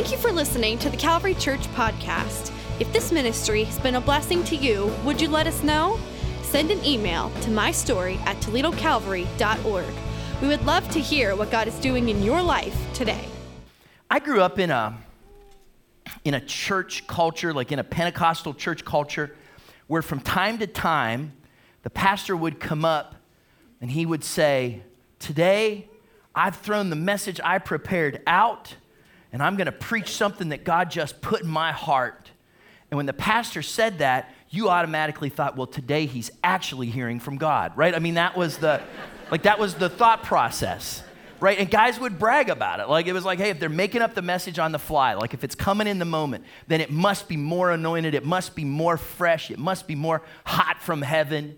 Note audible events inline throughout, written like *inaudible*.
Thank you for listening to the Calvary Church podcast. If this ministry has been a blessing to you, would you let us know? Send an email to mystory at toledocalvary.org. We would love to hear what God is doing in your life today. I grew up in a in a church culture, like in a Pentecostal church culture, where from time to time the pastor would come up and he would say, Today I've thrown the message I prepared out, and I'm going to preach something that God just put in my heart. And when the pastor said that, you automatically thought, well, today he's actually hearing from God, right? I mean, that was the, like, that was the thought process, right? And guys would brag about it. Like, it was like, hey, if they're making up the message on the fly, like if it's coming in the moment, then it must be more anointed, it must be more fresh, it must be more hot from heaven.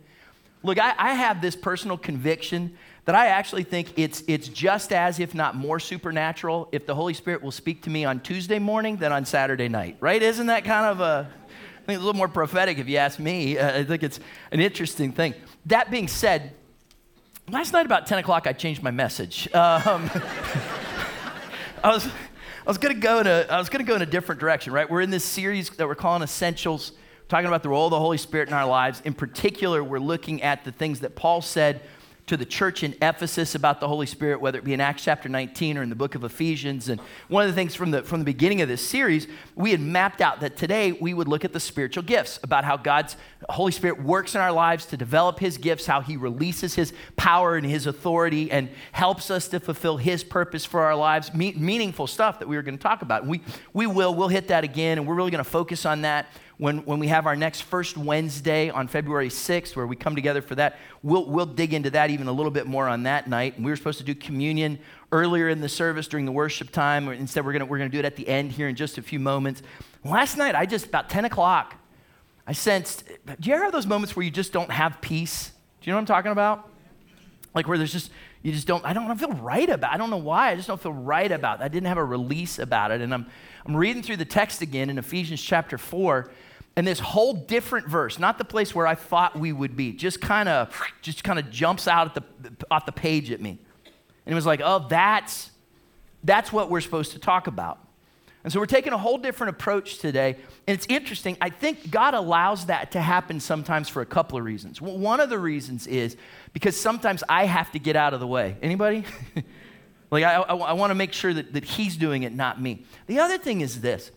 Look, I, I have this personal conviction that I actually think it's, it's just as, if not more supernatural, if the Holy Spirit will speak to me on Tuesday morning than on Saturday night, right? Isn't that kind of a, I think a little more prophetic if you ask me. Uh, I think it's an interesting thing. That being said, last night about 10 o'clock, I changed my message. Um, *laughs* I was, I was gonna go in a, I was gonna go in a different direction, right? We're in this series that we're calling Essentials, talking about the role of the Holy Spirit in our lives. In particular, we're looking at the things that Paul said to the church in Ephesus about the Holy Spirit, whether it be in Acts chapter 19 or in the book of Ephesians. And one of the things from the, from the beginning of this series, we had mapped out that today we would look at the spiritual gifts, about how God's Holy Spirit works in our lives to develop His gifts, how He releases His power and His authority and helps us to fulfill His purpose for our lives. Me- meaningful stuff that we were going to talk about. We, we will, we'll hit that again, and we're really going to focus on that when, when we have our next first Wednesday on February 6th, where we come together for that, we'll, we'll dig into that even a little bit more on that night. And we were supposed to do communion earlier in the service during the worship time. Instead, we're going we're gonna do it at the end here in just a few moments. Last night, I just, about 10 o'clock, I sensed, do you ever have those moments where you just don't have peace? Do you know what I'm talking about? Like where there's just, you just don't, I don't, I don't feel right about. I don't know why. I just don't feel right about it. I didn't have a release about it. And I'm, I'm reading through the text again in Ephesians chapter 4 and this whole different verse, not the place where I thought we would be, just kind of just kind of jumps out at the off the page at me. And it was like, "Oh, that's that's what we're supposed to talk about." And so we're taking a whole different approach today. And it's interesting. I think God allows that to happen sometimes for a couple of reasons. One of the reasons is because sometimes I have to get out of the way. Anybody? *laughs* like, I, I, I want to make sure that, that He's doing it, not me. The other thing is this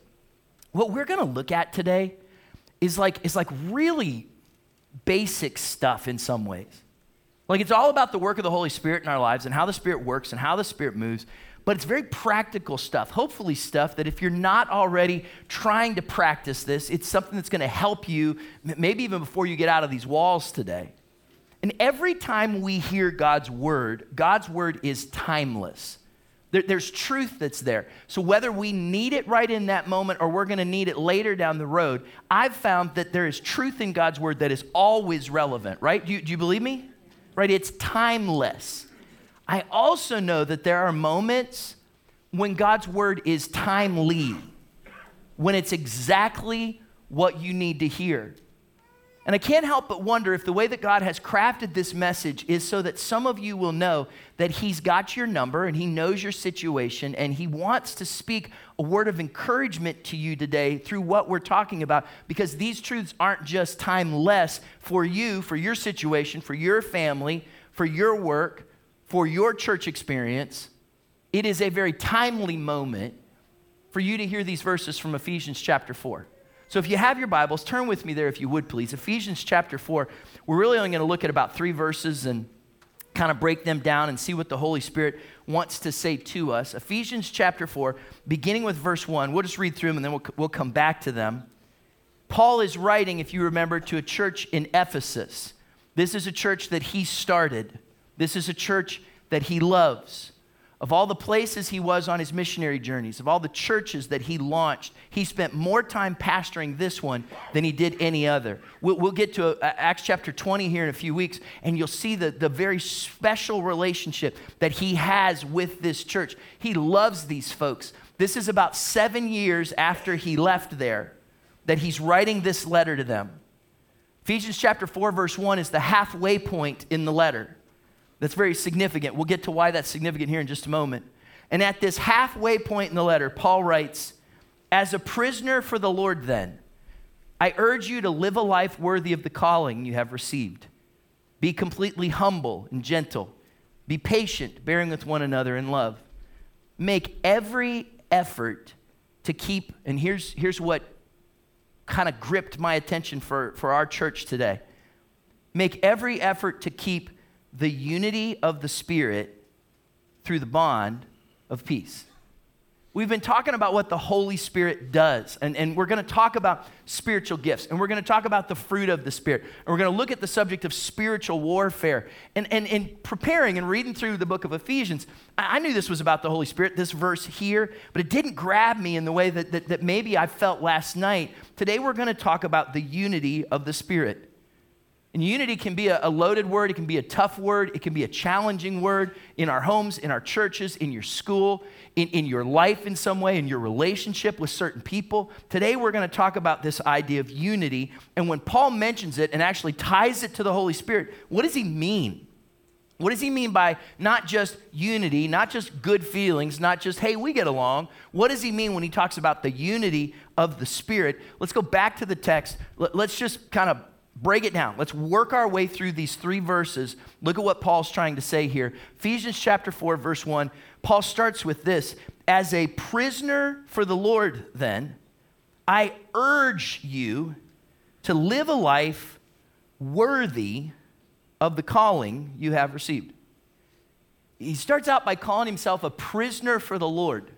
what we're going to look at today is like, is like really basic stuff in some ways. Like it's all about the work of the Holy Spirit in our lives and how the Spirit works and how the Spirit moves, but it's very practical stuff, hopefully, stuff that if you're not already trying to practice this, it's something that's going to help you, maybe even before you get out of these walls today. And every time we hear God's word, God's word is timeless. There, there's truth that's there. So, whether we need it right in that moment or we're going to need it later down the road, I've found that there is truth in God's word that is always relevant, right? Do you, do you believe me? Right? It's timeless. I also know that there are moments when God's word is timely, when it's exactly what you need to hear. And I can't help but wonder if the way that God has crafted this message is so that some of you will know that He's got your number and He knows your situation and He wants to speak a word of encouragement to you today through what we're talking about because these truths aren't just timeless for you, for your situation, for your family, for your work, for your church experience. It is a very timely moment for you to hear these verses from Ephesians chapter 4. So if you have your Bibles, turn with me there if you would, please. Ephesians chapter 4. We're really only going to look at about three verses and kind of break them down and see what the Holy Spirit wants to say to us. Ephesians chapter 4, beginning with verse 1. We'll just read through them and then we'll, we'll come back to them. Paul is writing, if you remember, to a church in Ephesus. This is a church that he started, this is a church that he loves. Of all the places he was on his missionary journeys, of all the churches that he launched, he spent more time pastoring this one than he did any other. We'll, we'll get to uh, Acts chapter 20 here in a few weeks, and you'll see the, the very special relationship that he has with this church. He loves these folks. This is about seven years after he left there that he's writing this letter to them. Ephesians chapter 4, verse 1 is the halfway point in the letter. That's very significant. We'll get to why that's significant here in just a moment. And at this halfway point in the letter, Paul writes, As a prisoner for the Lord, then, I urge you to live a life worthy of the calling you have received. Be completely humble and gentle. Be patient, bearing with one another in love. Make every effort to keep, and here's, here's what kind of gripped my attention for, for our church today. Make every effort to keep the unity of the Spirit through the bond of peace. We've been talking about what the Holy Spirit does, and, and we're going to talk about spiritual gifts, and we're going to talk about the fruit of the Spirit, and we're going to look at the subject of spiritual warfare. And, and, and preparing and reading through the book of Ephesians, I, I knew this was about the Holy Spirit, this verse here, but it didn't grab me in the way that, that, that maybe I felt last night. Today, we're going to talk about the unity of the Spirit. And unity can be a, loaded word, it can be a tough word, it can be a challenging word in our homes, in our churches, in your school, in, in your life in some way, in your relationship with certain people. Today we're going to talk about this idea of unity. And when Paul mentions it and actually ties it to the Holy Spirit, what does he mean? What does he mean by not just unity, not just good feelings, not just, hey, we get along? What does he mean when he talks about the unity of the Spirit? Let's go back to the text. Let's just kind of break it down. Let's work our way through these three verses. Look at what Paul's trying to say here. Ephesians chapter 4, verse 1. Paul starts with this As a prisoner for the Lord, then, I urge you to live a life worthy of the calling you have received. He starts out by calling himself a prisoner for the Lord.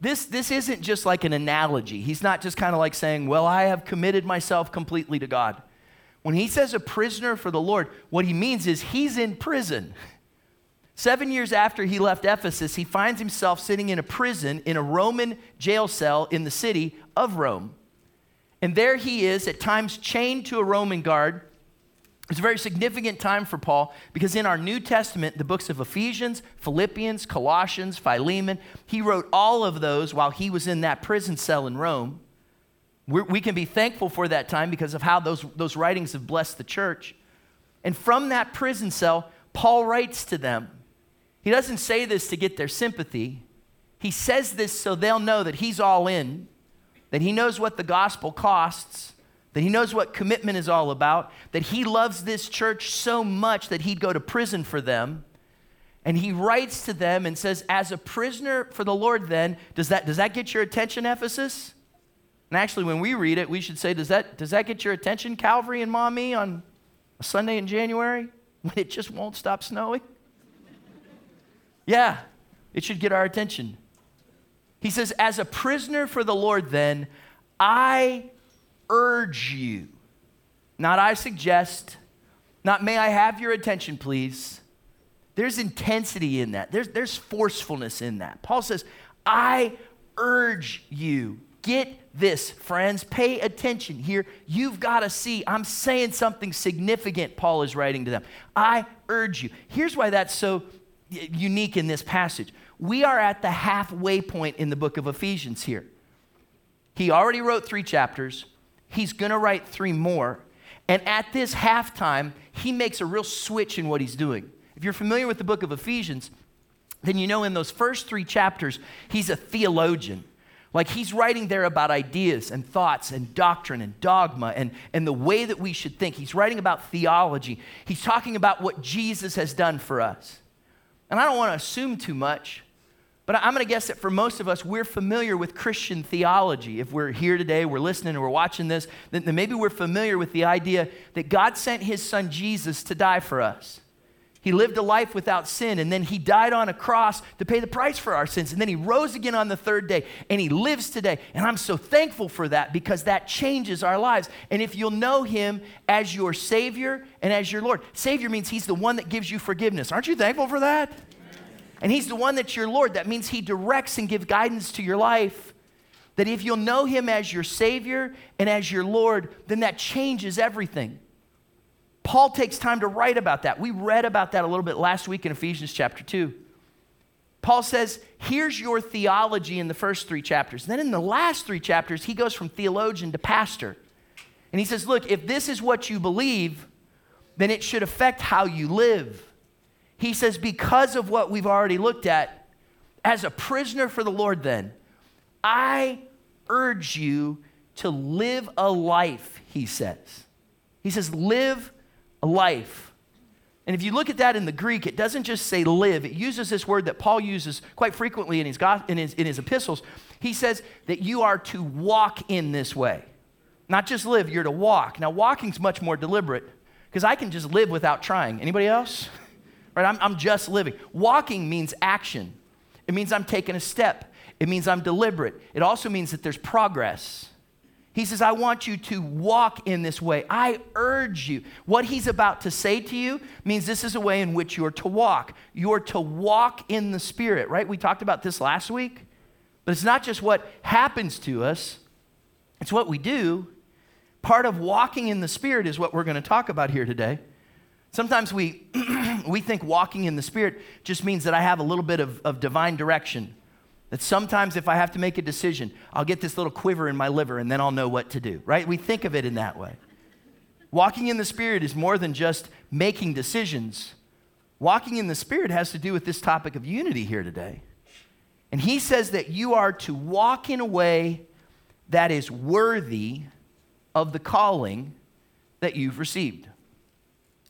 This, this isn't just like an analogy. He's not just kind of like saying, Well, I have committed myself completely to God. When he says a prisoner for the Lord, what he means is he's in prison. Seven years after he left Ephesus, he finds himself sitting in a prison in a Roman jail cell in the city of Rome. And there he is, at times chained to a Roman guard. It's a very significant time for Paul because in our New Testament, the books of Ephesians, Philippians, Colossians, Philemon, he wrote all of those while he was in that prison cell in Rome. We're, we can be thankful for that time because of how those, those writings have blessed the church. And from that prison cell, Paul writes to them. He doesn't say this to get their sympathy. He says this so they'll know that he's all in, that he knows what the gospel costs, that he knows what commitment is all about, that he loves this church so much that he'd go to prison for them. And he writes to them and says, As a prisoner for the Lord, then, does that, does that get your attention, Ephesus? And actually, when we read it, we should say, does that, does that get your attention, Calvary and Maumee, on a Sunday in January when it just won't stop snowing? yeah, it should get our attention. He says, As a prisoner for the Lord, then, I urge you, not I suggest, not may I have your attention, please. There's intensity in that, there's, there's forcefulness in that. Paul says, I urge you. Get this, friends. Pay attention here. You've got to see, I'm saying something significant, Paul is writing to them. I urge you. Here's why that's so unique in this passage. We are at the halfway point in the book of Ephesians here. He already wrote three chapters, he's going to write three more. And at this halftime, he makes a real switch in what he's doing. If you're familiar with the book of Ephesians, then you know in those first three chapters, he's a theologian. Like he's writing there about ideas and thoughts and doctrine and dogma and, and the way that we should think. He's writing about theology. He's talking about what Jesus has done for us. And I don't want to assume too much, but I'm going to guess that for most of us, we're familiar with Christian theology. If we're here today, we're listening, and we're watching this, then maybe we're familiar with the idea that God sent his son Jesus to die for us. He lived a life without sin, and then he died on a cross to pay the price for our sins. And then he rose again on the third day, and he lives today. And I'm so thankful for that because that changes our lives. And if you'll know him as your Savior and as your Lord, Savior means he's the one that gives you forgiveness. Aren't you thankful for that? And he's the one that's your Lord. That means he directs and gives guidance to your life. That if you'll know him as your Savior and as your Lord, then that changes everything. Paul takes time to write about that. We read about that a little bit last week in Ephesians chapter 2. Paul says, Here's your theology in the first three chapters. Then in the last three chapters, he goes from theologian to pastor. And he says, Look, if this is what you believe, then it should affect how you live. He says, Because of what we've already looked at, as a prisoner for the Lord, then, I urge you to live a life, he says. He says, live life. And if you look at that in the Greek, it doesn't just say live, it uses this word that Paul uses quite frequently in his, in his, in his epistles. He says that you are to walk in this way. Not just live, you're to walk. Now, walking's much more deliberate because I can just live without trying. Anybody else? *laughs* Right? I'm, I'm just living. Walking means action, it means I'm taking a step, it means I'm deliberate. It also means that there's progress. He says, I want you to walk in this way. I urge you. What he's about to say to you means this is a way in which you're to walk. You're to walk in the Spirit, right? We talked about this last week. But it's not just what happens to us, it's what we do. Part of walking in the Spirit is what we're going to talk about here today. Sometimes we, *clears throat* we think walking in the Spirit just means that I have a little bit of, of divine direction. That sometimes if I have to make a decision, I'll get this little quiver in my liver and then I'll know what to do, right? We think of it in that way. Walking in the Spirit is more than just making decisions. Walking in the Spirit has to do with this topic of unity here today. And he says that you are to walk in a way that is worthy of the calling that you've received.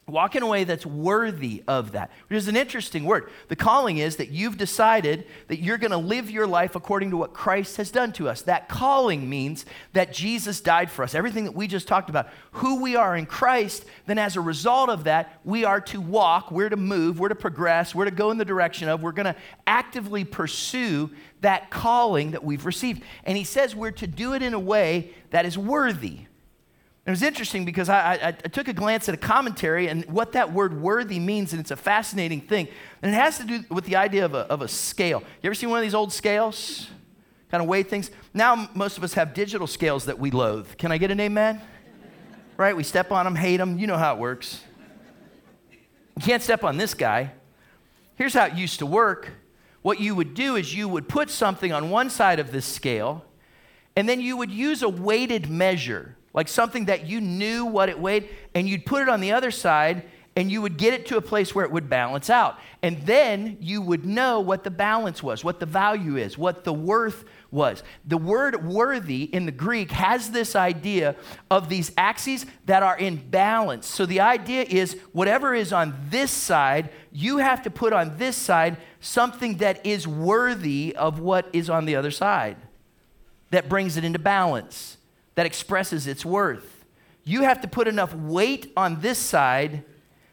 Walk in a way that's worthy of that, which is an interesting word. The calling is that you've decided that you're going to live your life according to what Christ has done to us. That calling means that Jesus died for us. Everything that we just talked about, who we are in Christ, then as a result of that, we are to walk, we're to move, we're to progress, we're to go in the direction of, we're going to actively pursue that calling that we've received. And he says we're to do it in a way that is worthy. It was interesting because I, I, I, took a glance at a commentary and what that word worthy means, and it's a fascinating thing. And it has to do with the idea of a, of a scale. You ever seen one of these old scales? Kind of weigh things. Now, most of us have digital scales that we loathe. Can I get an amen? right? We step on them, hate them. You know how it works. You can't step on this guy. Here's how it used to work what you would do is you would put something on one side of this scale, and then you would use a weighted measure like something that you knew what it weighed, and you'd put it on the other side and you would get it to a place where it would balance out. And then you would know what the balance was, what the value is, what the worth was. The word worthy in the Greek has this idea of these axes that are in balance. So the idea is whatever is on this side, you have to put on this side something that is worthy of what is on the other side, that brings it into balance that expresses its worth. You have to put enough weight on this side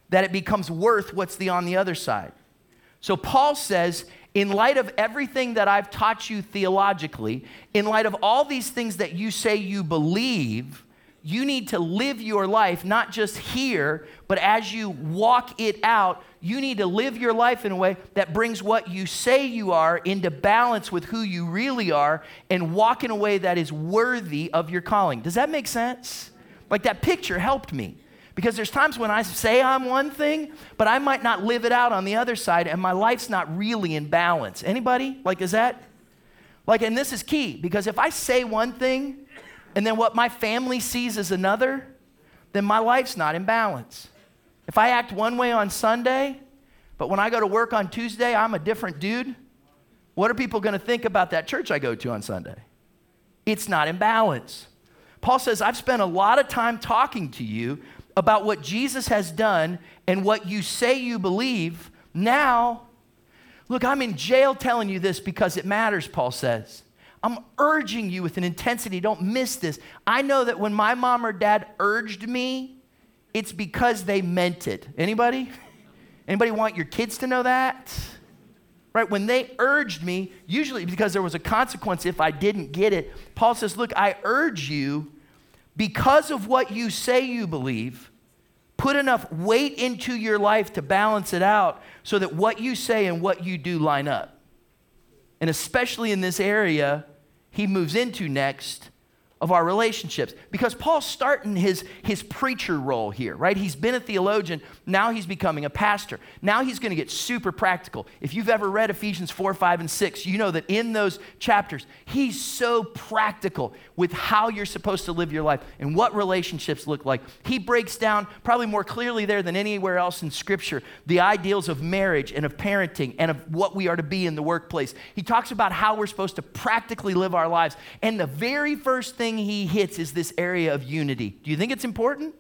that it becomes worth what's the on the other side. So Paul says, in light of everything that I've taught you theologically, in light of all these things that you say you believe, you need to live your life not just here, but as you walk it out, you need to live your life in a way that brings what you say you are into balance with who you really are and walk in a way that is worthy of your calling. Does that make sense? Like that picture helped me. Because there's times when I say I'm one thing, but I might not live it out on the other side and my life's not really in balance. Anybody? Like is that like and this is key because if I say one thing and then what my family sees as another, then my life's not in balance. If I act one way on Sunday, but when I go to work on Tuesday, I'm a different dude, what are people going to think about that church I go to on Sunday? It's not in balance. Paul says, I've spent a lot of time talking to you about what Jesus has done and what you say you believe. Now, look, I'm in jail telling you this because it matters, Paul says. I'm urging you with an intensity. Don't miss this. I know that when my mom or dad urged me, it's because they meant it. Anybody? Anybody want your kids to know that? Right? When they urged me, usually because there was a consequence if I didn't get it, Paul says, Look, I urge you because of what you say you believe, put enough weight into your life to balance it out so that what you say and what you do line up. And especially in this area, he moves into next of our relationships. Because Paul's starting his, his preacher role here, right? He's been a theologian, now he's becoming a pastor. Now he's going to get super practical. If you've ever read Ephesians 4, 5, and 6, you know that in those chapters, he's so practical with how you're supposed to live your life and what relationships look like. He breaks down, probably more clearly there than anywhere else in Scripture, the ideals of marriage and of parenting and of what we are to be in the workplace. He talks about how we're supposed to practically live our lives. And the very first thing thing he hits is this area of unity. Do you think it's important?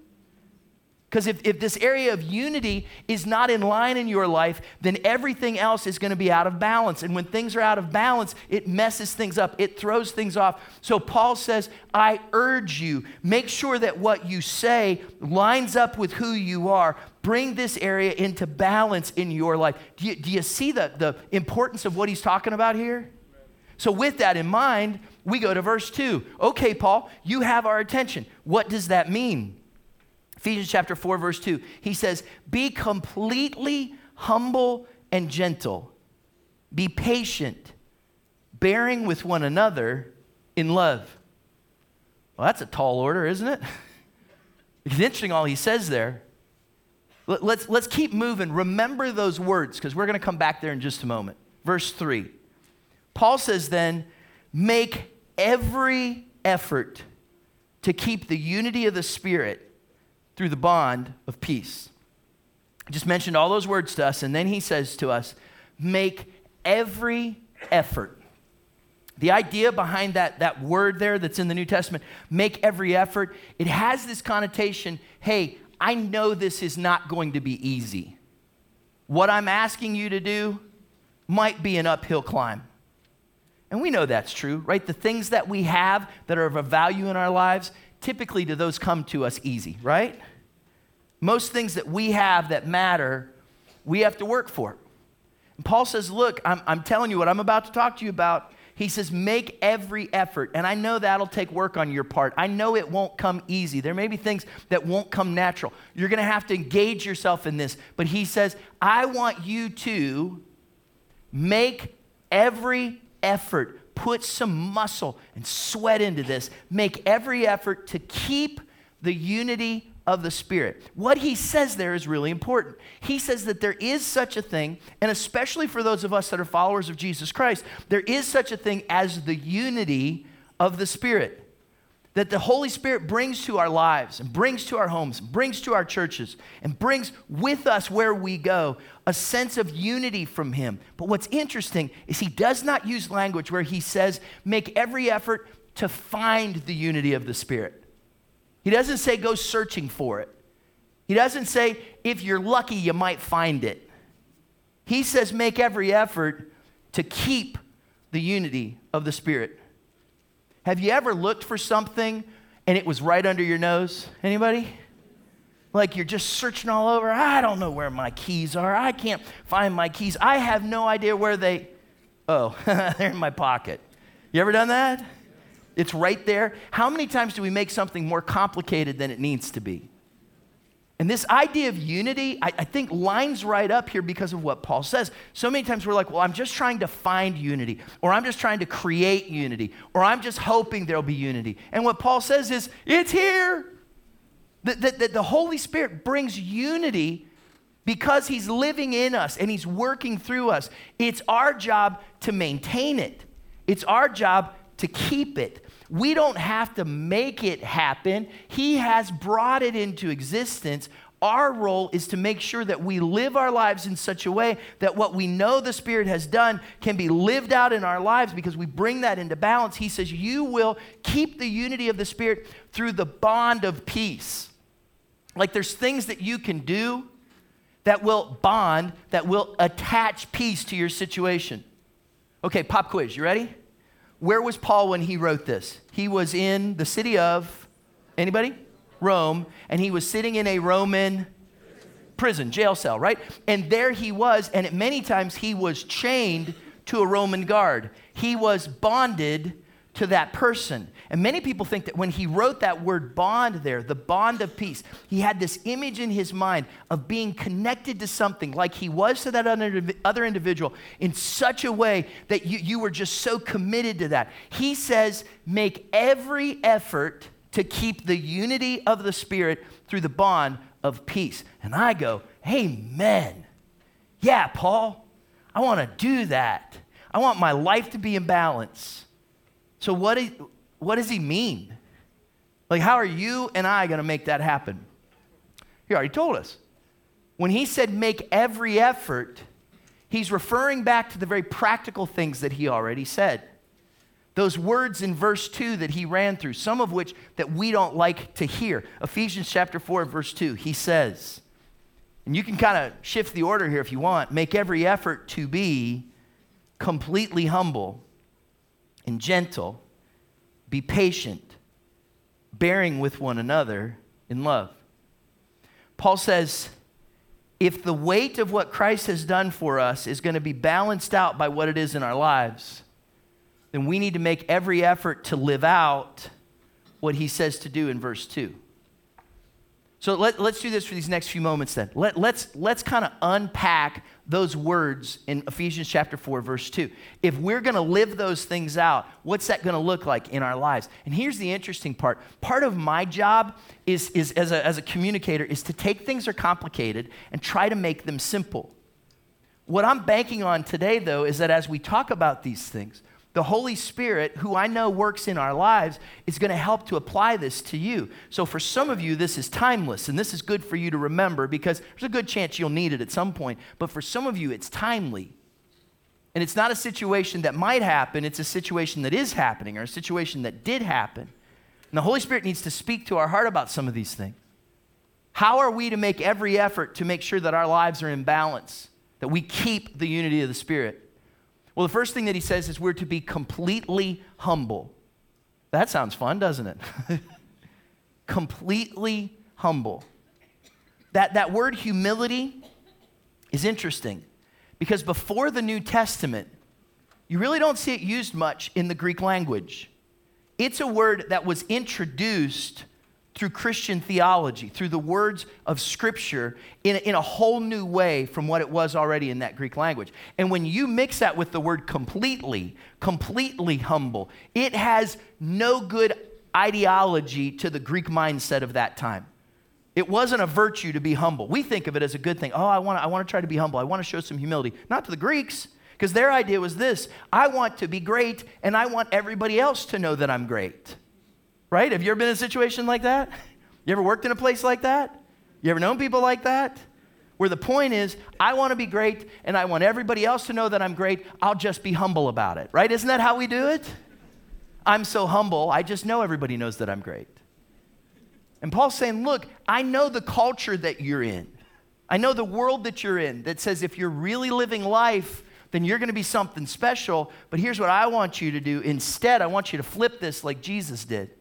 Because if, if this area of unity is not in line in your life, then everything else is going to be out of balance. And when things are out of balance, it messes things up, it throws things off. So Paul says, I urge you, make sure that what you say lines up with who you are. Bring this area into balance in your life. Do you, do you see the, the importance of what he's talking about here? So, with that in mind, we go to verse 2. Okay, Paul, you have our attention. What does that mean? Ephesians chapter 4, verse 2. He says, Be completely humble and gentle, be patient, bearing with one another in love. Well, that's a tall order, isn't it? *laughs* It's interesting all he says there. Let's, let's keep moving. Remember those words because we're going to come back there in just a moment. Verse 3. Paul says then, make every effort to keep the unity of the Spirit through the bond of peace. I just mentioned all those words to us, and then he says to us, make every effort. The idea behind that, that word there that's in the New Testament, make every effort, it has this connotation hey, I know this is not going to be easy. What I'm asking you to do might be an uphill climb. And we know that's true, right? The things that we have that are of a value in our lives, typically do those come to us easy, right? Most things that we have that matter, we have to work for. And Paul says, Look, I'm, I'm telling you what I'm about to talk to you about. He says, make every effort. And I know that'll take work on your part. I know it won't come easy. There may be things that won't come natural. You're going to have to engage yourself in this. But he says, I want you to make every effort, put some muscle and sweat into this. Make every effort to keep the unity of the Spirit. What he says there is really important. He says that there is such a thing, and especially for those of us that are followers of Jesus Christ, there is such a thing as the unity of the Spirit that the Holy Spirit brings to our lives and brings to our homes, brings to our churches, and brings with us where we go a sense of unity from Him. But what's interesting is He does not use language where He says, make every effort to find the unity of the Spirit. He doesn't say, go searching for it. He doesn't say, if you're lucky, you might find it. He says, make every effort to keep the unity of the Spirit. Have you ever looked for something and it was right under your nose? Anybody? Like you're just searching all over. I don't know where my keys are. I can't find my keys. I have no idea where they Oh, *laughs* they're in my pocket. You ever done that? It's right there. How many times do we make something more complicated than it needs to be? And this idea of unity, I, I, think, lines right up here because of what Paul says. So many times we're like, well, I'm just trying to find unity, or I'm just trying to create unity, or I'm just hoping there'll be unity. And what Paul says is, it's here. That, that, that the Holy Spirit brings unity because He's living in us and He's working through us. It's our job to maintain it, it's our job to keep it. We don't have to make it happen. He has brought it into existence. Our role is to make sure that we live our lives in such a way that what we know the Spirit has done can be lived out in our lives because we bring that into balance. He says, You will keep the unity of the Spirit through the bond of peace. Like there's things that you can do that will bond, that will attach peace to your situation. Okay, pop quiz. You ready? Where was Paul when he wrote this? He was in the city of, anybody? Rome, and he was sitting in a Roman prison, jail cell, right? And there he was, and many times he was chained to a Roman guard. He was bonded to that person. And many people think that when he wrote that word bond there, the bond of peace, he had this image in his mind of being connected to something like he was to that other individual in such a way that you, you were just so committed to that. He says, make every effort to keep the unity of the Spirit through the bond of peace. And I go, Amen. Yeah, Paul, I want to do that. I want my life to be in balance. So, what, is, what does he mean? Like, how are you and I going to make that happen? He already told us. When he said make every effort, he's referring back to the very practical things that he already said. Those words in verse 2 that he ran through, some of which that we don't like to hear. Ephesians chapter 4, verse 2, he says, and you can kind of shift the order here if you want, make every effort to be completely humble and gentle, be patient, bearing with one another in love. Paul says, if the weight of what Christ has done for us is going to be balanced out by what it is in our lives, then we need to make every effort to live out what he says to do in verse 2. So let, us do this for these next few moments then. Let, let's let's kind of unpack those words in Ephesians chapter 4, verse 2. If we're going to live those things out, what's that going to look like in our lives? And here's the interesting part. Part of my job is, is as, a, as a communicator is to take things that are complicated and try to make them simple. What I'm banking on today, though, is that as we talk about these things, the Holy Spirit, who I know works in our lives, is going to help to apply this to you. So, for some of you, this is timeless, and this is good for you to remember because there's a good chance you'll need it at some point. But for some of you, it's timely. And it's not a situation that might happen, it's a situation that is happening or a situation that did happen. And the Holy Spirit needs to speak to our heart about some of these things. How are we to make every effort to make sure that our lives are in balance, that we keep the unity of the Spirit? Well, the first thing that he says is we're to be completely humble. That sounds fun, doesn't it? *laughs* completely humble. That, that word humility is interesting because before the New Testament, you really don't see it used much in the Greek language. It's a word that was introduced through Christian theology, through the words of Scripture in a, in a whole new way from what it was already in that Greek language. And when you mix that with the word completely, completely humble, it has no good ideology to the Greek mindset of that time. It wasn't a virtue to be humble. We think of it as a good thing. Oh, I want to I want to try to be humble. I want to show some humility. Not to the Greeks, because their idea was this I want to be great, and I want everybody else to know that I'm great. Right? Have you ever been in a situation like that? You ever worked in a place like that? You ever known people like that? Where the point is, I want to be great and I want everybody else to know that I'm great. I'll just be humble about it. Right? Isn't that how we do it? I'm so humble, I just know everybody knows that I'm great. And Paul's saying, Look, I know the culture that you're in. I know the world that you're in that says if you're really living life, then you're going to be something special. But here's what I want you to do. Instead, I want you to flip this like Jesus did.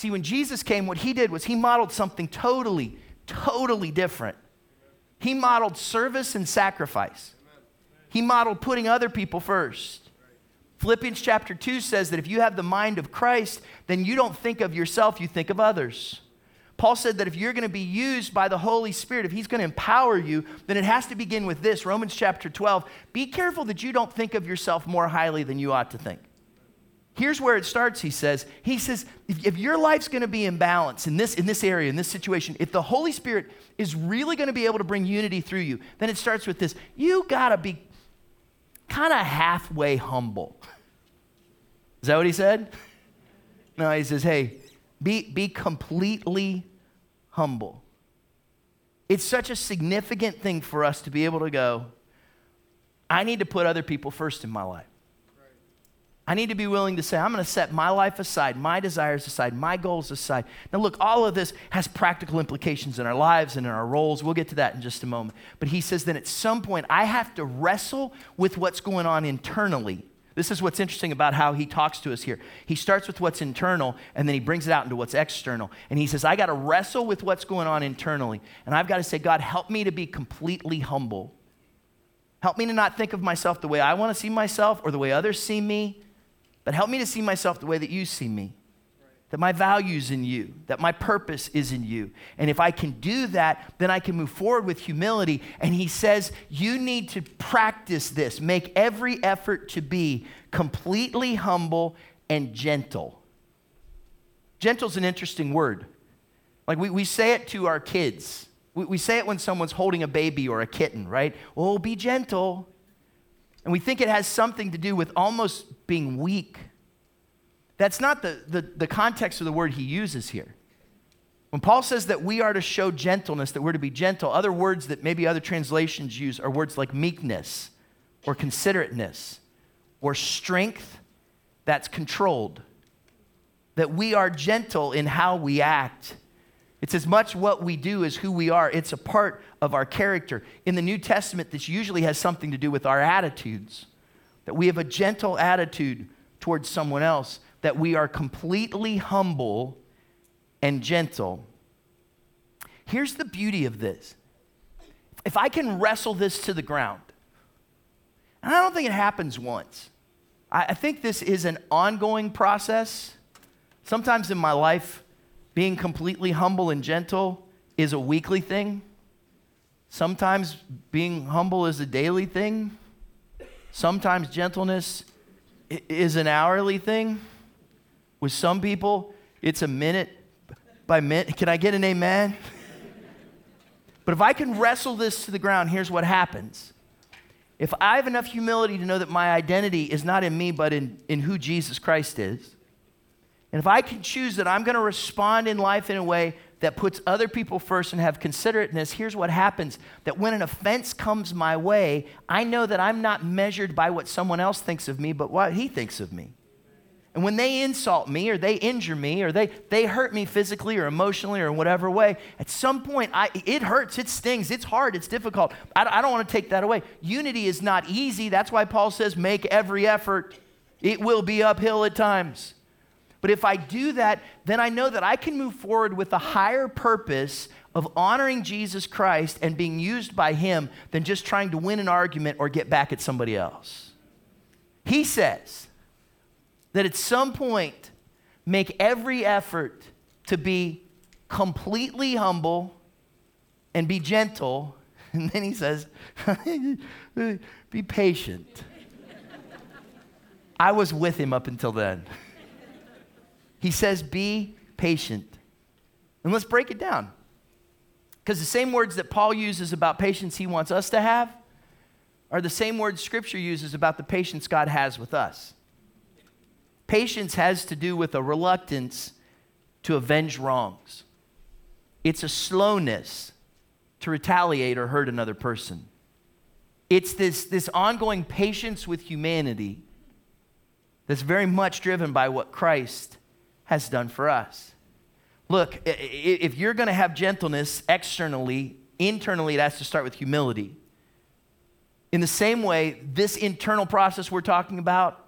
See, when Jesus came, what he did was he modeled something totally, totally different. He modeled service and sacrifice. He modeled putting other people first. Philippians chapter 2 says that if you have the mind of Christ, then you don't think of yourself, you think of others. Paul said that if you're going to be used by the Holy Spirit, if He's going to empower you, then it has to begin with this Romans chapter 12. Be careful that you don't think of yourself more highly than you ought to think. Here's where it starts, he says. He says, if, if your life's going to be in balance in this, in this area, in this situation, if the Holy Spirit is really going to be able to bring unity through you, then it starts with this. You got to be kind of halfway humble. Is that what he said? No, he says, hey, be, be completely humble. It's such a significant thing for us to be able to go, I need to put other people first in my life. I need to be willing to say, I'm going to set my life aside, my desires aside, my goals aside. Now, look, all of this has practical implications in our lives and in our roles. We'll get to that in just a moment. But he says that at some point, I have to wrestle with what's going on internally. This is what's interesting about how he talks to us here. He starts with what's internal and then he brings it out into what's external. And he says, I got to wrestle with what's going on internally. And I've got to say, God, help me to be completely humble. Help me to not think of myself the way I want to see myself or the way others see me help me to see myself the way that you see me that my value's in you, that my purpose is in you. And if I can do that, then I can move forward with humility. And he says, You need to practice this. Make every effort to be completely humble and gentle. Gentle's an interesting word. Like we, we say it to our kids. We, we say it when someone's holding a baby or a kitten, right? Oh, be gentle. And we think it has something to do with almost being weak that's not the, the, the context of the word he uses here. When Paul says that we are to show gentleness, that we're to be gentle, other words that maybe other translations use are words like meekness or considerateness or strength that's controlled. That we are gentle in how we act. It's as much what we do as who we are, it's a part of our character. In the New Testament, this usually has something to do with our attitudes. That we have a gentle attitude towards someone else that we are completely humble and gentle. Here's the beauty of this if I can wrestle this to the ground, and I don't think it happens once, I, think this is an ongoing process. Sometimes in my life, being completely humble and gentle is a weekly thing. Sometimes being humble is a daily thing. Sometimes gentleness is an hourly thing. With some people, it's a minute by minute. Can I get an amen? *laughs* but if I can wrestle this to the ground, here's what happens. If I have enough humility to know that my identity is not in me, but in, in who Jesus Christ is, and if I can choose that I'm going to respond in life in a way that puts other people first and have considerateness, here's what happens that when an offense comes my way, I know that I'm not measured by what someone else thinks of me, but what he thinks of me. And when they insult me or they injure me or they, they hurt me physically or emotionally or in whatever way, at some point, I, it hurts, it stings, it's hard, it's difficult. I, I don't want to take that away. Unity is not easy. That's why Paul says, make every effort. It will be uphill at times. But if I do that, then I know that I can move forward with a higher purpose of honoring Jesus Christ and being used by Him than just trying to win an argument or get back at somebody else. He says, that at some point make every effort to be completely humble and be gentle. *laughs* And then he says, *laughs* be patient. I was with him up until then. *laughs* He says, be patient. And let's break it down. Because the same words that Paul uses about patience he wants us to have are the same words Scripture uses about the patience God has with us. Patience has to do with a reluctance to avenge wrongs, it's a slowness to retaliate or hurt another person. It's this, this ongoing patience with humanity that's very much driven by what Christ has done for us. Look, if you're going to have gentleness externally, internally, it has to start with humility. In the same way, this internal process we're talking about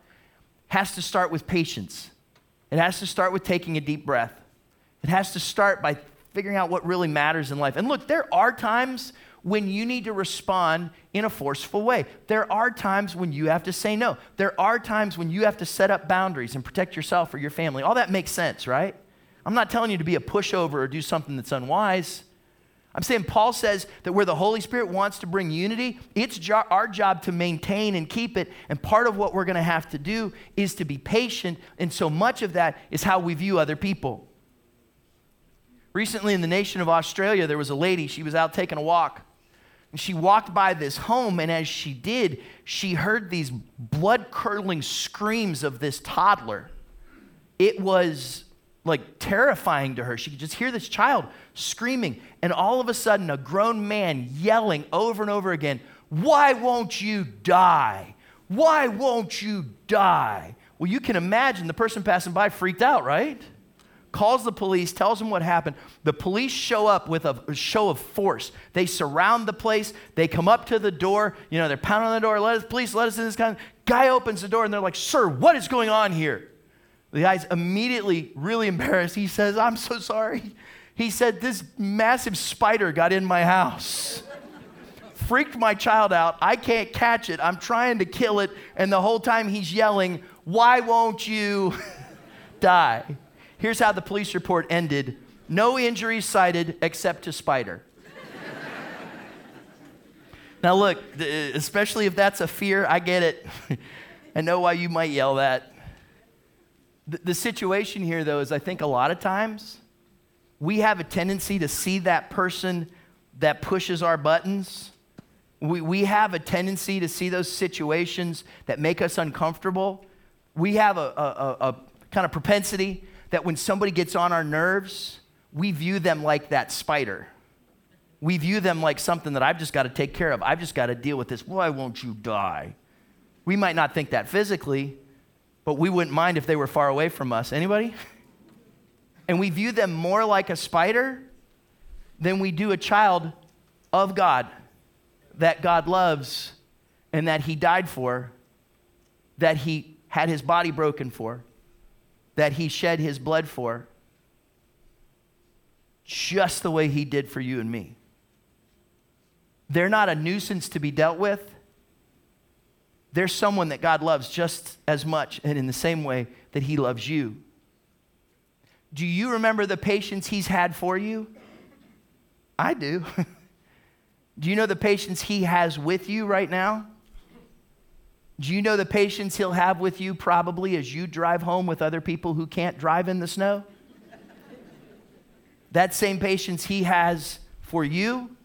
has to start with patience. It has to start with taking a deep breath. It has to start by figuring out what really matters in life. And look, there are times when you need to respond in a forceful way. There are times when you have to say no. There are times when you have to set up boundaries and protect yourself or your family. All that makes sense, right? I'm not telling you to be a pushover or do something that's unwise. I'm saying Paul says that where the Holy Spirit wants to bring unity, it's jo- our job to maintain and keep it. And part of what we're going to have to do is to be patient. And so much of that is how we view other people. Recently, in the nation of Australia, there was a lady, she was out taking a walk. And she walked by this home, and as she did, she heard these blood curdling screams of this toddler. It was like terrifying to her. She could just hear this child screaming, and all of a sudden, a grown man yelling over and over again, Why won't you die? Why won't you die? Well, you can imagine the person passing by freaked out, right? Calls the police, tells them what happened. The police show up with a show of force. They surround the place. They come up to the door. You know, they're pounding on the door. Let us, please, let us in. This kind of guy opens the door, and they're like, "Sir, what is going on here?" The guy's immediately really embarrassed. He says, I'm so sorry. He said, This massive spider got in my house. Freaked my child out. I can't catch it. I'm trying to kill it. And the whole time he's yelling, Why won't you *laughs* die? Here's how the police report ended no injuries cited except to spider. now, look, especially if that's a fear, I get it. *laughs* I know why you might yell that. The, the situation here, though, is I think a lot of times we have a tendency to see that person that pushes our buttons. We, we have a tendency to see those situations that make us uncomfortable. We have a, a, a kind of propensity that when somebody gets on our nerves, we view them like that spider. We view them like something that I've just got to take care of. I've just got to deal with this. Why won't you die? We might not think that physically, but we wouldn't mind if they were far away from us. Anybody? *laughs* And we view them more like a spider than we do a child of God that God loves and that He died for, that He had His body broken for, that He shed His blood for, just the way He did for you and me. They're not a nuisance to be dealt with there's someone that God loves just as much and in the same way that He loves you. Do you remember the patience He's had for you? I do. *laughs* do you know the patience He has with you right now? Do you know the patience He'll have with you probably as you drive home with other people who can't drive in the snow? that same patience He has for you,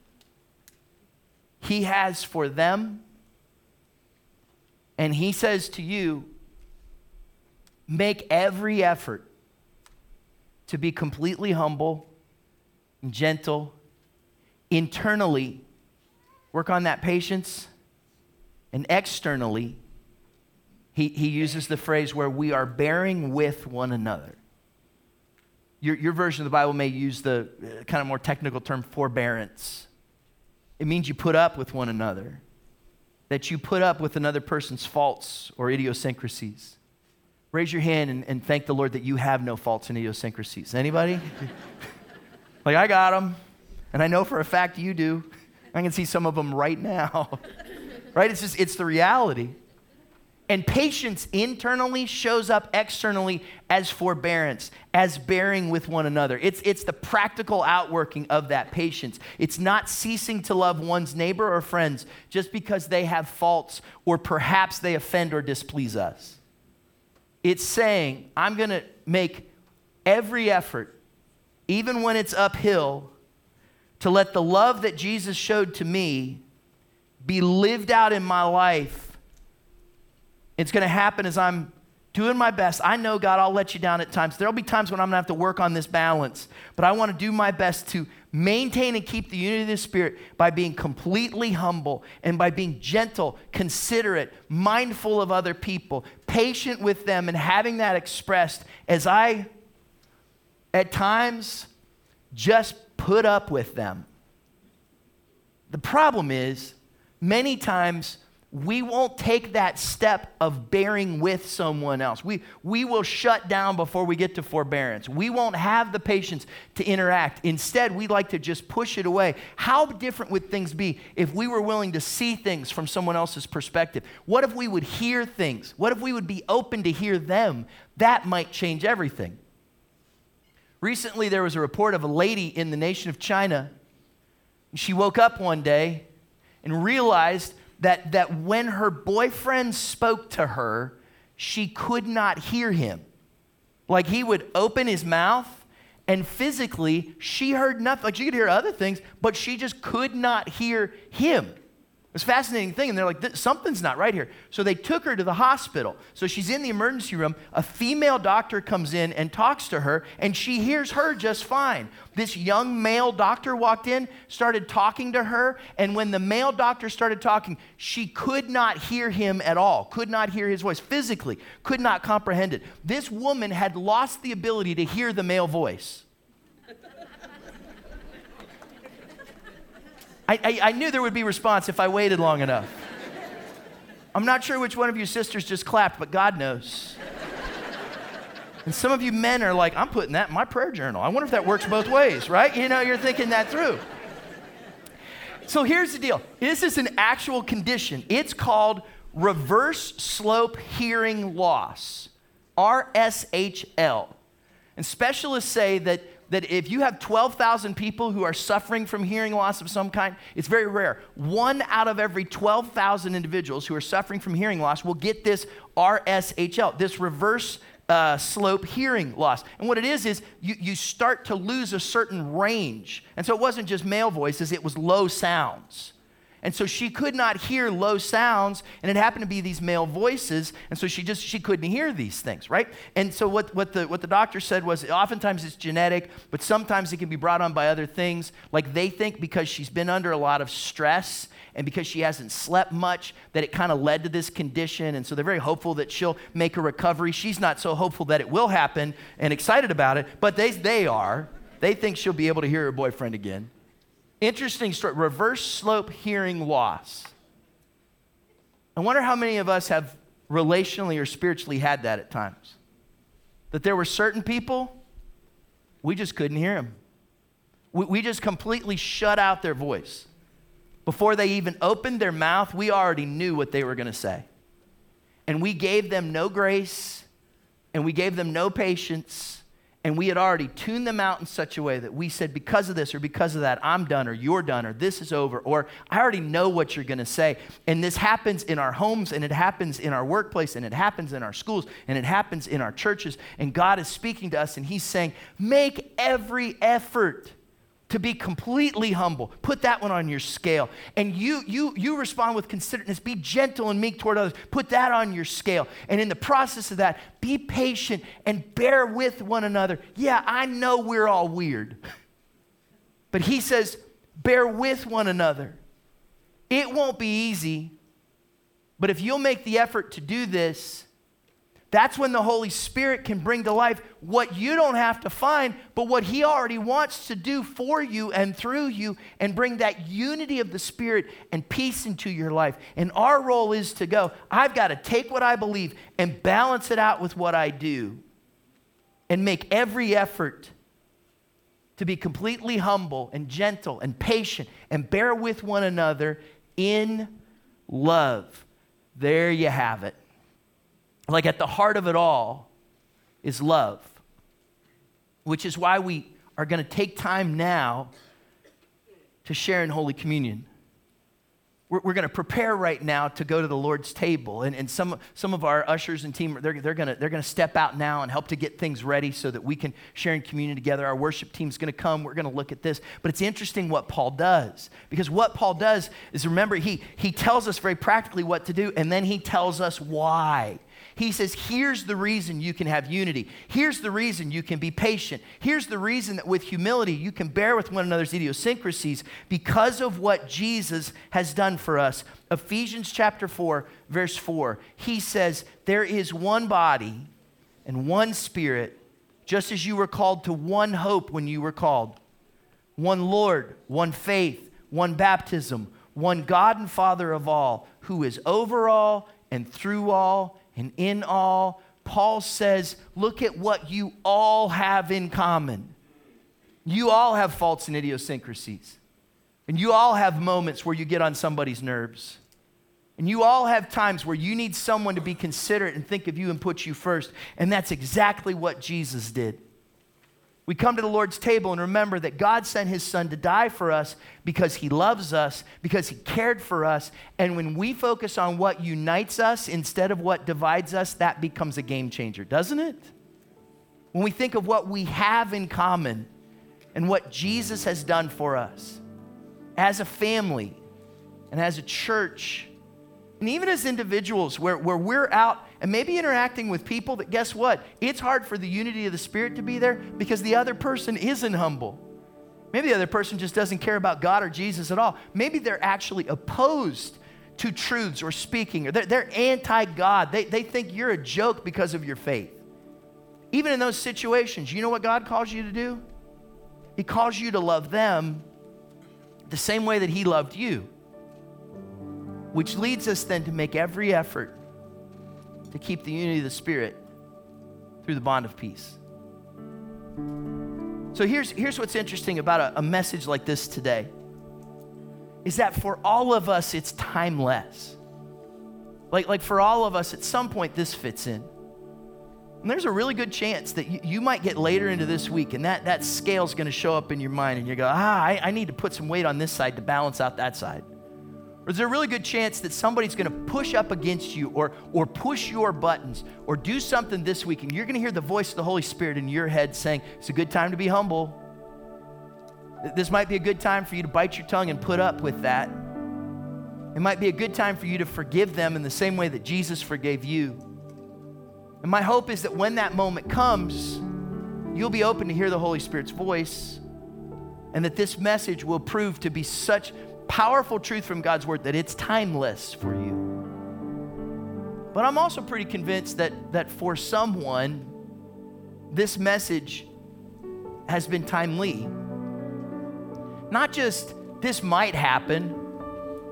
He has for them and he says to you, make every effort to be completely humble and gentle, internally, work on that patience, and externally, he, he uses the phrase where we are bearing with one another. Your, your version of the Bible may use the uh, kind of more technical term forbearance. It means you put up with one another that you put up with another person's faults or idiosyncrasies? Raise your hand and, and thank the Lord that you have no faults and idiosyncrasies. Anybody? *laughs* like, I got them, and I know for a fact you do. I can see some of them right now. *laughs* right? It's just, it's the reality. And patience internally shows up externally as forbearance, as bearing with one another. It's, it's the practical outworking of that patience. It's not ceasing to love one's neighbor or friends just because they have faults or perhaps they offend or displease us. It's saying, I'm going to make every effort, even when it's uphill, to let the love that Jesus showed to me be lived out in my life it's going to happen as I'm doing my best. I know, God, I'll let you down at times. There'll be times when I'm going to have to work on this balance, but I want to do my best to maintain and keep the unity of the Spirit by being completely humble and by being gentle, considerate, mindful of other people, patient with them, and having that expressed as I, at times, just put up with them. The problem is, many times, we won't take that step of bearing with someone else. We, we will shut down before we get to forbearance. We won't have the patience to interact. Instead, we like to just push it away. How different would things be if we were willing to see things from someone else's perspective? What if we would hear things? What if we would be open to hear them? That might change everything. Recently, there was a report of a lady in the nation of China. She woke up one day and realized that, that when her boyfriend spoke to her, she could not hear him. Like he would open his mouth and physically she heard nothing. Like she could hear other things, but she just could not hear him. It's fascinating thing. And they're like, something's not right here. So they took her to the hospital. So she's in the emergency room. A female doctor comes in and talks to her, and she hears her just fine. This young male doctor walked in, started talking to her, and when the male doctor started talking, she could not hear him at all, could not hear his voice physically, could not comprehend it. This woman had lost the ability to hear the male voice. I, I, I knew there would be response if I waited long enough. I'm not sure which one of you sisters just clapped, but God knows. And some of you men are like, I'm putting that in my prayer journal. I wonder if that works both ways, right? You know, you're thinking that through. So here's the deal this is an actual condition. It's called reverse slope hearing loss, RSHL. And specialists say that, that if you have 12,000 people who are suffering from hearing loss of some kind, it's very rare. One out of every 12,000 individuals who are suffering from hearing loss will get this RSHL, this reverse uh, slope hearing loss. And what it is, is you, you start to lose a certain range. And so it wasn't just male voices, it was low sounds. And so she could not hear low sounds, and it happened to be these male voices, and so she just she couldn't hear these things, right? And so what, what the what the doctor said was oftentimes it's genetic, but sometimes it can be brought on by other things. Like they think because she's been under a lot of stress and because she hasn't slept much, that it kind of led to this condition. And so they're very hopeful that she'll make a recovery. She's not so hopeful that it will happen and excited about it, but they, they are. They think she'll be able to hear her boyfriend again. Interesting story reverse slope hearing loss. I wonder how many of us have relationally or spiritually had that at times. That there were certain people, we just couldn't hear them. We, we just completely shut out their voice. Before they even opened their mouth, we already knew what they were going to say. And we gave them no grace, and we gave them no patience, and we had already tuned them out in such a way that we said, because of this or because of that, I'm done, or you're done, or this is over, or I already know what you're going to say. And this happens in our homes, and it happens in our workplace, and it happens in our schools, and it happens in our churches. And God is speaking to us, and He's saying, make every effort to be completely humble. Put that one on your scale. And you, you, you respond with considerateness. Be gentle and meek toward others. Put that on your scale. And in the process of that, be patient and bear with one another. Yeah, I know we're all weird. *laughs* But he says, bear with one another. It won't be easy, but if you'll make the effort to do this, that's when the Holy Spirit can bring to life what you don't have to find, but what He already wants to do for you and through you and bring that unity of the Spirit and peace into your life. And our role is to go, I've got to take what I believe and balance it out with what I do and make every effort to be completely humble and gentle and patient and bear with one another in love. There you have it like at the heart of it all is love, which is why we are going to take time now to share in Holy Communion. We're, we're going to prepare right now to go to the Lord's table. And, and some, some of our ushers and team, they're, they're going to they're gonna step out now and help to get things ready so that we can share in communion together. Our worship team's going to come. We're going to look at this. But it's interesting what Paul does. Because what Paul does is remember, he, he tells us very practically what to do, and then he tells us why. He says, here's the reason you can have unity. Here's the reason you can be patient. Here's the reason that with humility you can bear with one another's idiosyncrasies because of what Jesus has done for us. Ephesians chapter 4, verse 4, he says, There is one body and one spirit, just as you were called to one hope when you were called. One Lord, one faith, one baptism, one God and Father of all, who is over all and through all and in all, Paul says, look at what you all have in common. You all have faults and idiosyncrasies. And you all have moments where you get on somebody's nerves. And you all have times where you need someone to be considerate and think of you and put you first. And that's exactly what Jesus did. We come to the Lord's table and remember that God sent his son to die for us because he loves us, because he cared for us. And when we focus on what unites us instead of what divides us, that becomes a game changer, doesn't it? When we think of what we have in common and what Jesus has done for us as a family and as a church, and even as individuals, where, where we're out and maybe interacting with people that, guess what? It's hard for the unity of the Spirit to be there because the other person isn't humble. Maybe the other person just doesn't care about God or Jesus at all. Maybe they're actually opposed to truths or speaking, or they're, they're anti God. They, they think you're a joke because of your faith. Even in those situations, you know what God calls you to do? He calls you to love them the same way that He loved you, which leads us then to make every effort to keep the unity of the Spirit through the bond of peace. So here's, here's what's interesting about a, a message like this today is that for all of us, it's timeless. Like, like for all of us, at some point, this fits in. And there's a really good chance that you, you might get later into this week and that, that scale's to show up in your mind and you go, ah, I, I need to put some weight on this side to balance out that side. Or is there a really good chance that somebody's going to push up against you or, or push your buttons or do something this week and you're going to hear the voice of the Holy Spirit in your head saying, It's a good time to be humble. This might be a good time for you to bite your tongue and put up with that. It might be a good time for you to forgive them in the same way that Jesus forgave you. And my hope is that when that moment comes, you'll be open to hear the Holy Spirit's voice and that this message will prove to be such powerful truth from God's word that it's timeless for you. But I'm also pretty convinced that, that for someone, this message has been timely. Not just this might happen,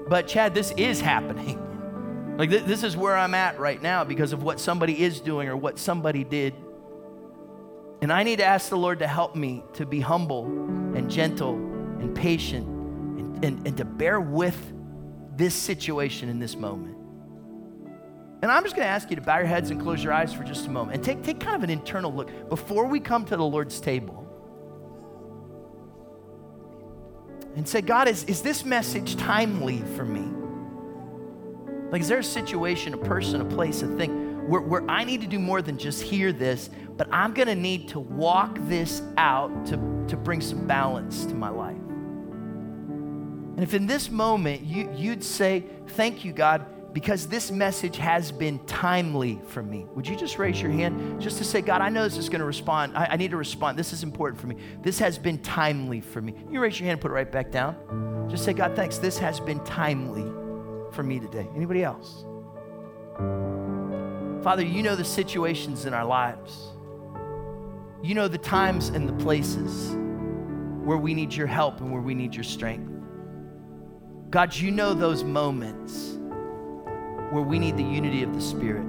but Chad, this is happening. *laughs* Like, th- this is where I'm at right now because of what somebody is doing or what somebody did. And I need to ask the Lord to help me to be humble and gentle and patient and, and, to bear with this situation in this moment. And I'm just going to ask you to bow your heads and close your eyes for just a moment and take, take kind of an internal look before we come to the Lord's table. And say, God, is, is this message timely for me? Like, is there a situation, a person, a place, a thing where, where I need to do more than just hear this, but I'm going to need to walk this out to, to bring some balance to my life? And if in this moment you, you'd say, Thank you, God, because this message has been timely for me. Would you just raise your hand just to say, God, I know this is going to respond. I, I, need to respond. This is important for me. This has been timely for me. You raise your hand and put it right back down. Just say, God, thanks. This has been timely for me today. Anybody else? Father, you know the situations in our lives. You know the times and the places where we need your help and where we need your strength. God, you know those moments where we need the unity of the Spirit.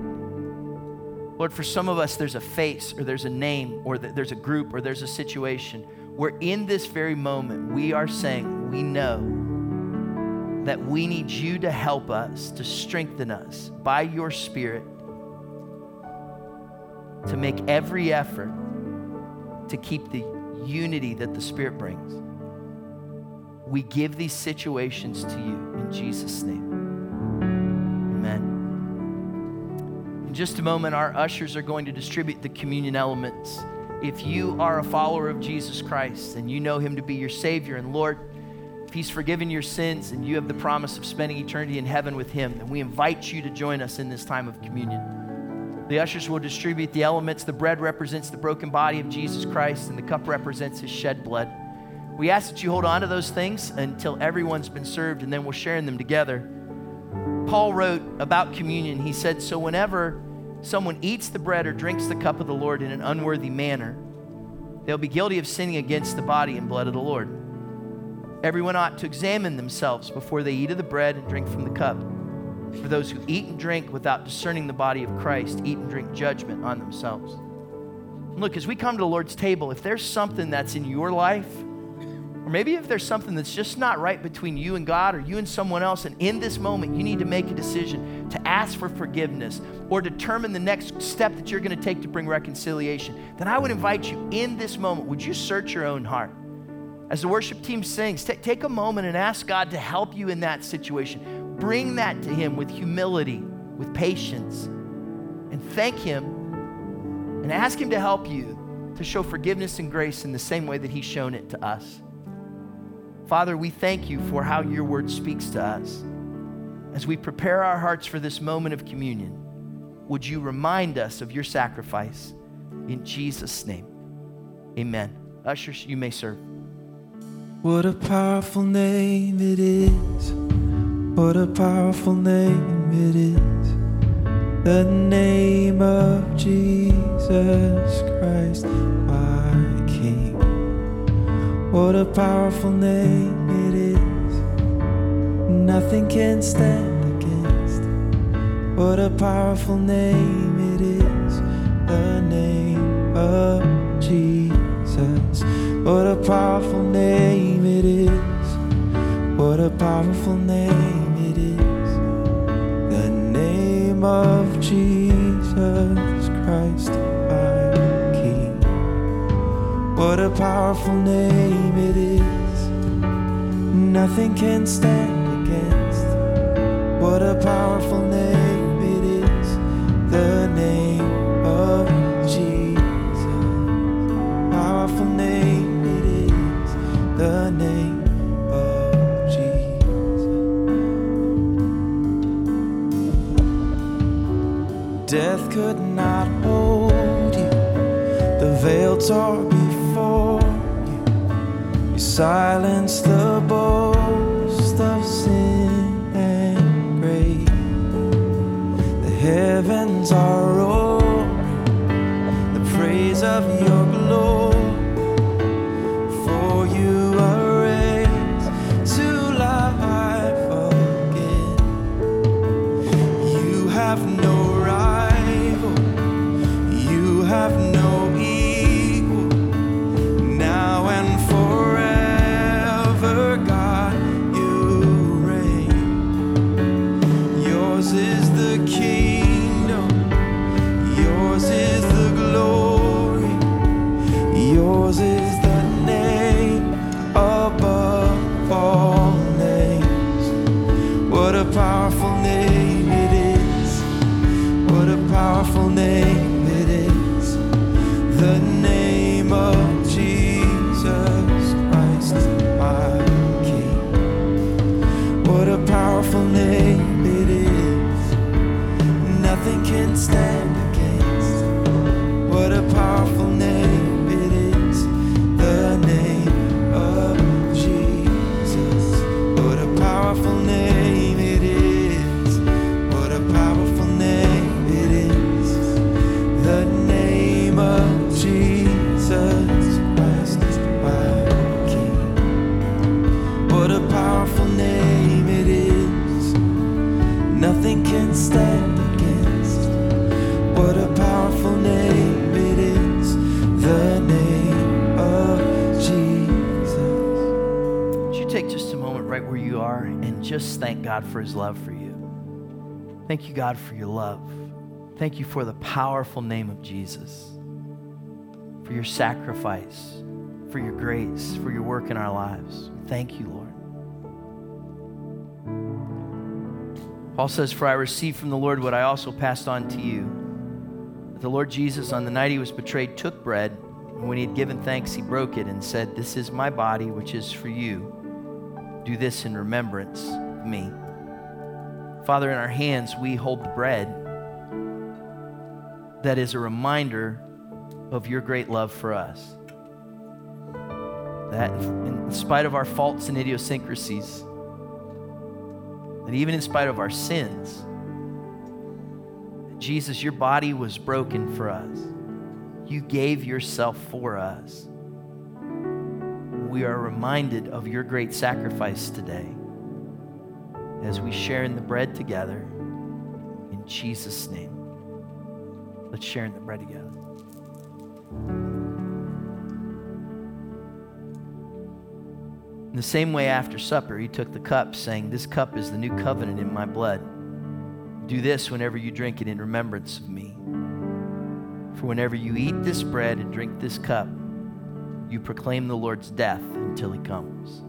Lord, for some of us, there's a face or there's a name or there's a group or there's a situation where in this very moment we are saying, we know that we need you to help us, to strengthen us by your Spirit, to make every effort to keep the unity that the Spirit brings we give these situations to you in Jesus' name. Amen. In just a moment, our ushers are going to distribute the communion elements. If you are a follower of Jesus Christ and you know him to be your Savior and Lord, if he's forgiven your sins and you have the promise of spending eternity in heaven with him, then we invite you to join us in this time of communion. The ushers will distribute the elements. The bread represents the broken body of Jesus Christ, and the cup represents his shed blood. We ask that you hold on to those things until everyone's been served, and then we'll share in them together. Paul wrote about communion. He said, So whenever someone eats the bread or drinks the cup of the Lord in an unworthy manner, they'll be guilty of sinning against the body and blood of the Lord. Everyone ought to examine themselves before they eat of the bread and drink from the cup. For those who eat and drink without discerning the body of Christ eat and drink judgment on themselves. Look, as we come to the Lord's table, if there's something that's in your life, or maybe if there's something that's just not right between you and God or you and someone else, and in this moment you need to make a decision to ask for forgiveness or determine the next step that you're going to take to bring reconciliation, then I would invite you in this moment, would you search your own heart? As the worship team sings, t- take a moment and ask God to help you in that situation. Bring that to Him with humility, with patience, and thank Him and ask Him to help you to show forgiveness and grace in the same way that He's shown it to us. Father, we thank you for how your word speaks to us. As we prepare our hearts for this moment of communion, would you remind us of your sacrifice in Jesus' name? Amen. Ushers, you may serve. What a powerful name it is. What a powerful name it is. The name of Jesus Christ. What a powerful name it is. Nothing can stand against. What a powerful name it is. The name of Jesus. What a powerful name it is. What a powerful name it is. The name of Jesus What a powerful name it is. Nothing can stand against. What a powerful name it is. The name of Jesus. Powerful name it is. The name of Jesus. Death could not hold you. The veil tore You the God for his love for you? Thank you, God, for your love. Thank you for the powerful name of Jesus, for your sacrifice, for your grace, for your work in our lives. Thank you, Lord. Paul says, For I received from the Lord what I also passed on to you. The Lord Jesus, on the night he was betrayed, took bread, and when he had given thanks, he broke it and said, This is my body, which is for you. Do this in remembrance of me. Father, in our hands, we hold the bread that is a reminder of your great love for us. That in spite of our faults and idiosyncrasies, that even in spite of our sins, Jesus, your body was broken for us. You gave yourself for us. We are reminded of your great sacrifice today as we share in the bread together. In Jesus' name. Let's share in the bread together. In the same way, after supper, he took the cup, saying, This cup is the new covenant in my blood. Do this whenever you drink it in remembrance of me. For whenever you eat this bread and drink this cup, you proclaim the Lord's death until he comes.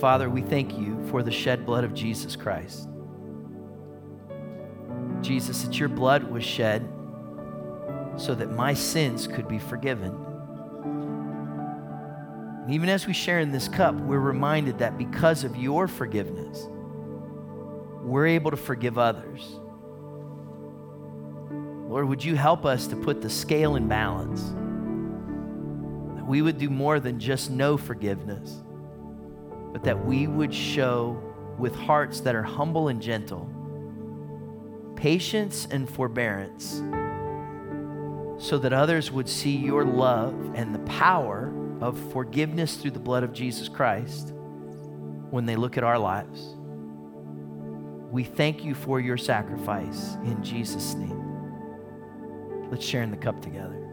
Father, we thank you for the shed blood of Jesus Christ. Jesus, that your blood was shed so that my sins could be forgiven. And even as we share in this cup, we're reminded that because of your forgiveness, we're able to forgive others. Lord, would you help us to put the scale in balance? That we would do more than just know forgiveness, but that we would show with hearts that are humble and gentle patience and forbearance so that others would see your love and the power of forgiveness through the blood of Jesus Christ when they look at our lives. We thank you for your sacrifice in Jesus' name. Let's share in the cup together.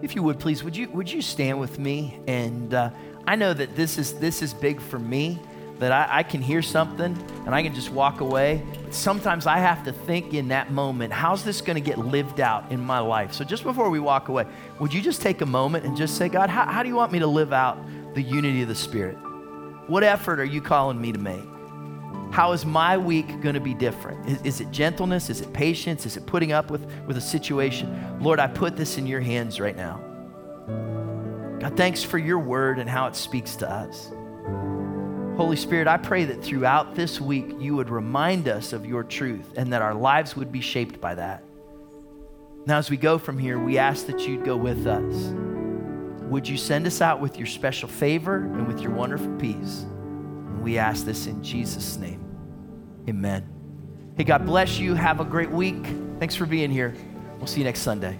If you would please, would you would you stand with me? And uh, I know that this is, this is big for me, that I, I can hear something and I can just walk away. Sometimes I have to think in that moment, how's this going to get lived out in my life? So just before we walk away, would you just take a moment and just say, God, how, how do you want me to live out the unity of the Spirit? What effort are you calling me to make? How is my week going to be different? Is, is, it gentleness? Is it patience? Is it putting up with, with a situation? Lord, I put this in your hands right now. God, thanks for your word and how it speaks to us. Holy Spirit, I pray that throughout this week you would remind us of your truth and that our lives would be shaped by that. Now, as we go from here, we ask that you'd go with us. Would you send us out with your special favor and with your wonderful peace? And we ask this in Jesus' name. Amen. Hey, God bless you. Have a great week. Thanks for being here. We'll see you next Sunday.